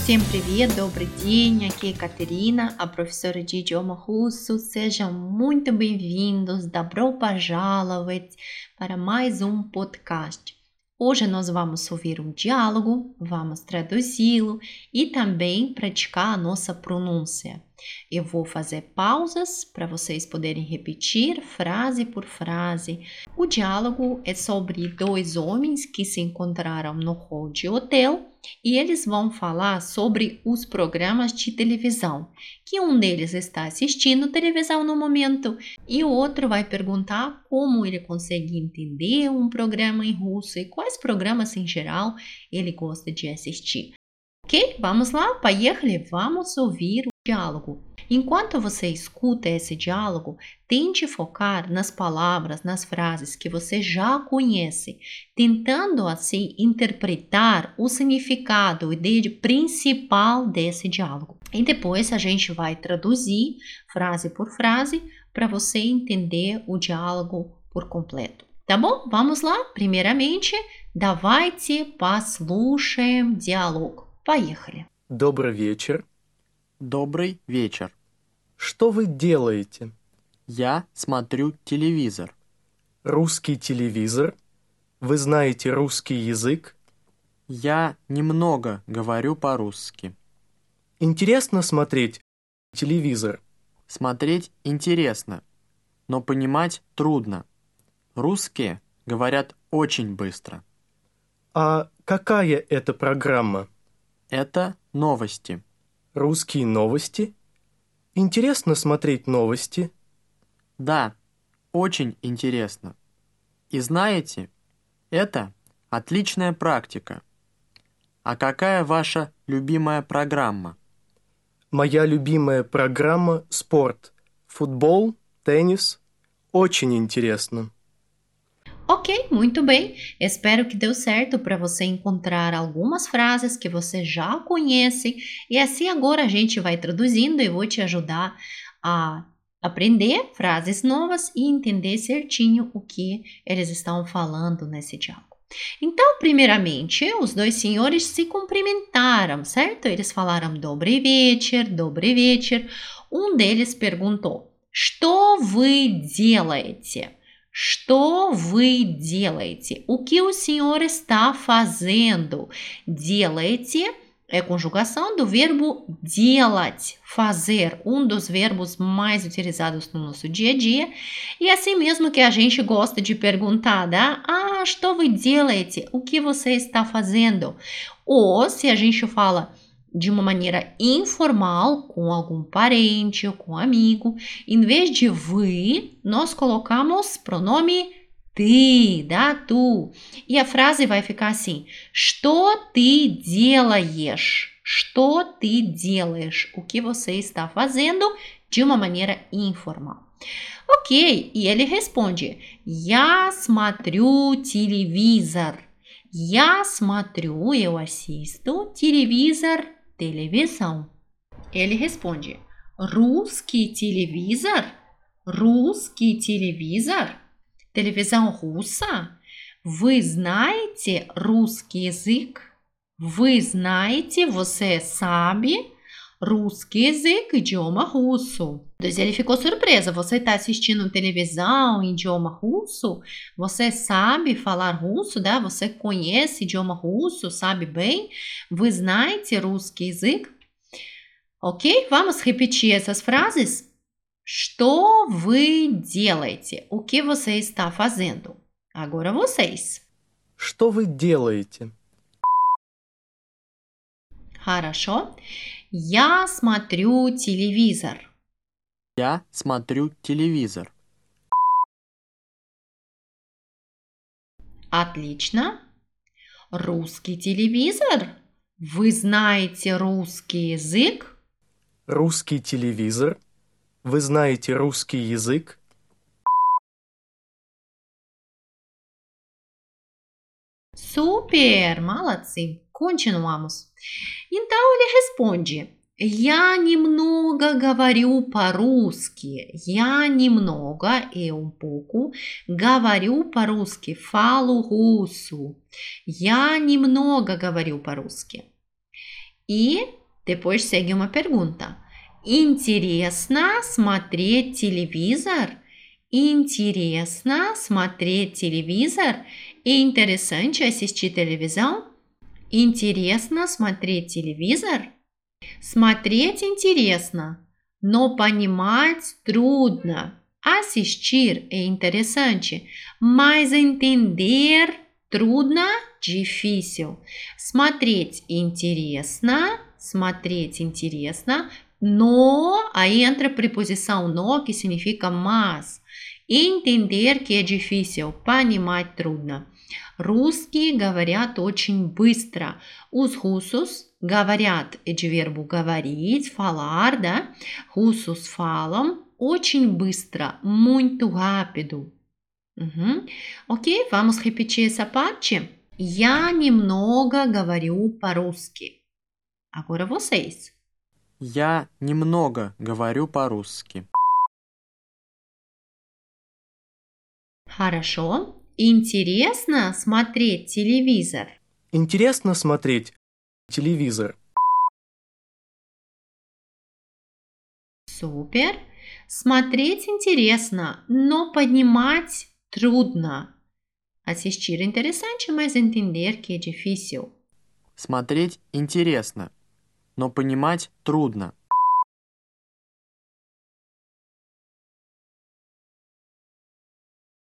Всем привет, добрый день, aqui é Caterina, a professora de idioma russo. Sejam muito bem-vindos, добро пожаловать para mais um podcast. Hoje nós vamos ouvir um diálogo, vamos traduzi-lo e também praticar a nossa pronúncia. Eu vou fazer pausas para vocês poderem repetir frase por frase. O diálogo é sobre dois homens que se encontraram no hall de hotel e eles vão falar sobre os programas de televisão, que um deles está assistindo televisão no momento e o outro vai perguntar como ele consegue entender um programa em russo e quais programas em geral ele gosta de assistir. Ok? Vamos lá, поехали, vamos ouvir diálogo. Enquanto você escuta esse diálogo, tente focar nas palavras, nas frases que você já conhece, tentando assim interpretar o significado, a ideia principal desse diálogo. E depois a gente vai traduzir frase por frase para você entender o diálogo por completo. Tá bom? Vamos lá. Primeiramente, давайте послушаем диалог. Поехали. Добрый вечер. Добрый вечер. Что вы делаете? Я смотрю телевизор. Русский телевизор? Вы знаете русский язык? Я немного говорю по-русски. Интересно смотреть телевизор? Смотреть интересно, но понимать трудно. Русские говорят очень быстро. А какая это программа? Это новости. Русские новости? Интересно смотреть новости? Да, очень интересно. И знаете, это отличная практика. А какая ваша любимая программа? Моя любимая программа – спорт. Футбол, теннис. Очень интересно. Ok, muito bem. Espero que deu certo para você encontrar algumas frases que você já conhece e assim agora a gente vai traduzindo e vou te ajudar a aprender frases novas e entender certinho o que eles estão falando nesse diálogo. Então, primeiramente, os dois senhores se cumprimentaram, certo? Eles falaram добрый вечер, добрый вечер. Um deles perguntou: "Что вы делаете?" Что вы делаете? O que o senhor está fazendo? Делаете é conjugação do verbo делать, fazer, um dos verbos mais utilizados no nosso dia a dia. E é assim mesmo que a gente gosta de perguntar, né? Ah, что вы делаете? O que você está fazendo? Ou se a gente fala de uma maneira informal com algum parente ou com um amigo. Em vez de вы, nós colocamos pronome ты, да, tu. E a frase vai ficar assim: Что ты делаешь? Что ты делаешь? O que você está fazendo de uma maneira informal. Ok, e ele responde: Я смотрю телевизор. Я смотрю, eu assisto телевизор televisão. Ele responde: Русский телевизор? Русский телевизор? Televisão russa? Вы знаете русский язык? Вы знаете, você sabe русский язык, idioma russo. Então ele ficou surpreso. Você está assistindo televisão em idioma russo? Você sabe falar russo, да? Você conhece idioma russo, sabe bem? Вы знаете русский язык? Ok? Vamos repetir essas frases? Что вы делаете? O que você está fazendo? Agora vocês. Что вы делаете? Хорошо. Я смотрю телевизор. Я смотрю телевизор. Отлично. Русский телевизор? Вы знаете русский язык? Русский телевизор? Вы знаете русский язык? Super, молодцы. Continuamos. Então ele responde: Я немного говорю по-русски. Я немного, eu um pouco, говорю по-русски, falo russo. Я немного говорю по-русски. E depois segue uma pergunta. Интересно смотреть телевизор? Интересно смотреть телевизор? É interessante assistir televisão? Интересно смотреть телевизор? Смотреть интересно, но понимать трудно. Assistir é interessante, mas entender трудно, difícil. Смотреть интересно, смотреть интересно, но aí entra a preposição но, que significa mas. Entender que é difícil, понимать трудно. Русские говорят очень быстро. Russos говорят verbo говорить, falar, да? Russos falam очень быстро, muito rápido. Uhum. Ok, vamos repetir essa parte? Я немного говорю по-русски. Agora vocês. Я немного говорю по-русски. Хорошо. Интересно смотреть телевизор. Интересно смотреть телевизор. Супер. Смотреть интересно, но поднимать трудно. Assistir interessante, mas entender que é difícil. Смотреть интересно, но понимать трудно.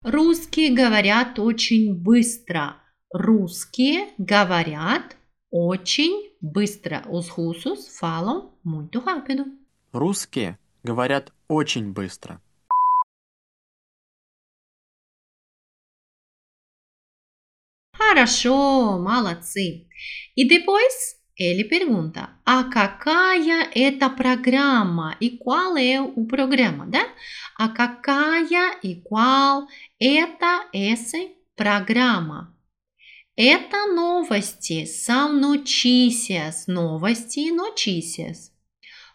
Русские говорят очень быстро. Rусские говорят очень быстро. Os russos falam muito rápido. Русские говорят очень быстро. Хорошо, молодцы. И depois ele pergunta: "А какая это программа?" E qual é o programa, да? А какая и qual это essa программа? Это новости, são notícias, новости и notícias.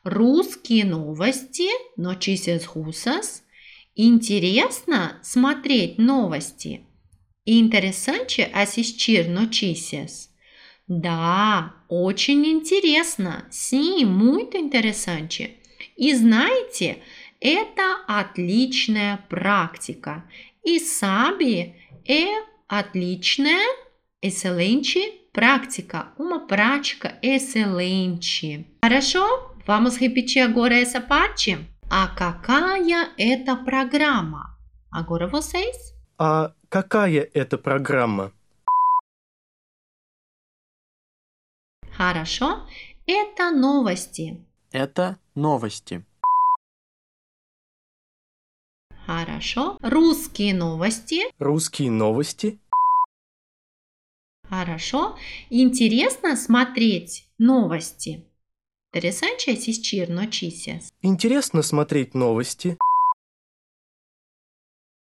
Русские новости, notícias russas. Интересно смотреть новости. Interessante assistir notícias. Да, очень интересно. Sim, muito interessante. И знаете, это отличная практика. И sabe, é отличная, excelente prática. Uma prática excelente. Хорошо? Vamos repetir agora essa parte? А какая это программа? Agora vocês. А какая это программа? Хорошо. Это новости. Это новости. Хорошо. Русские новости. Русские новости? Хорошо. Интересно смотреть новости. Assistir notícias. Интересно смотреть новости?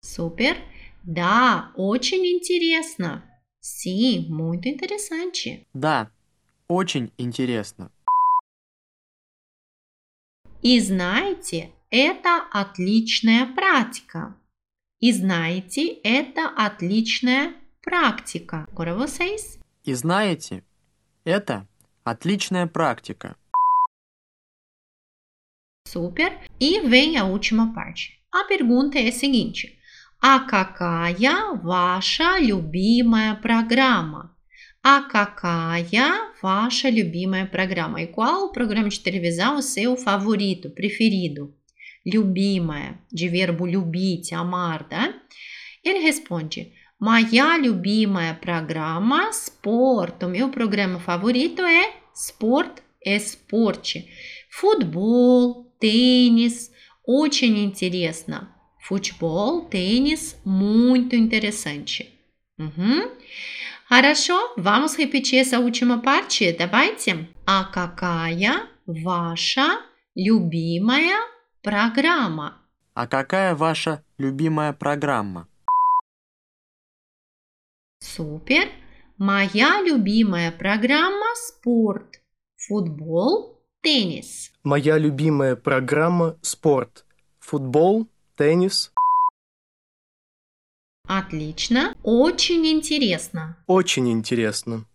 Супер. Да, очень интересно. Sim, muito interessante. Да, очень интересно. И знаете, это отличная практика. И знаете, это отличная практика. Vocês. И знаете, это отличная практика. Super. E vem a última parte. A pergunta é a seguinte: А какая ваша любимая программа? А какая ваша любимая программа? E qual programa de televisão é o seu favorito, preferido? Любимая, de verbo любить, amar, да? Ele responde: Моя любимая программа спорт. O meu programa favorito é sport, esporte. Futebol, tênis, очень интересно. Futebol, tênis, muito interessante. Uhum. Хорошо, vamos repetir essa última parte, давайте. А какая ваша любимая программа? А какая ваша любимая программа? Супер. Моя любимая программа – спорт, футбол, теннис. Моя любимая программа – спорт. Футбол, теннис. Отлично. Очень интересно. Очень интересно.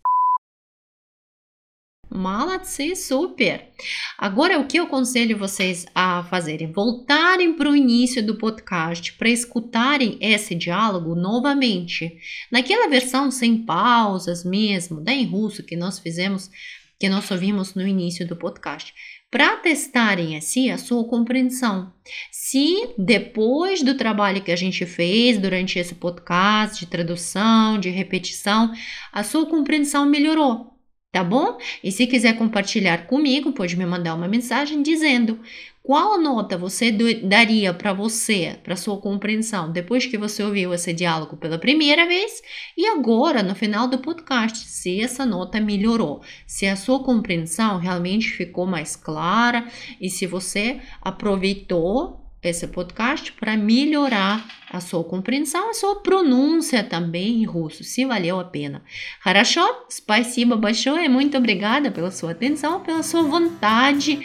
Молодцы, super! Agora, o que eu aconselho vocês a fazerem? Voltarem para o início do podcast para escutarem esse diálogo novamente. Naquela versão sem pausas mesmo, da em russo que nós fizemos, que nós ouvimos no início do podcast para testarem assim a sua compreensão. Se depois do trabalho que a gente fez durante esse podcast de tradução, de repetição, a sua compreensão melhorou, tá bom? E se quiser compartilhar comigo, pode me mandar uma mensagem dizendo qual nota você daria para você, para sua compreensão, depois que você ouviu esse diálogo pela primeira vez e agora no final do podcast, se essa nota melhorou, se a sua compreensão realmente ficou mais clara e se você aproveitou esse podcast para melhorar a sua compreensão, a sua pronúncia também em russo, se valeu a pena. Хорошо? Спасибо большое, muito obrigada pela sua atenção, pela sua vontade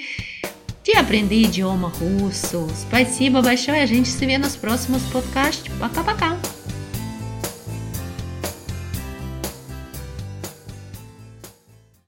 de aprender idioma russo. Спасибо большое, a gente se vê nos próximos podcasts. Пока-пока!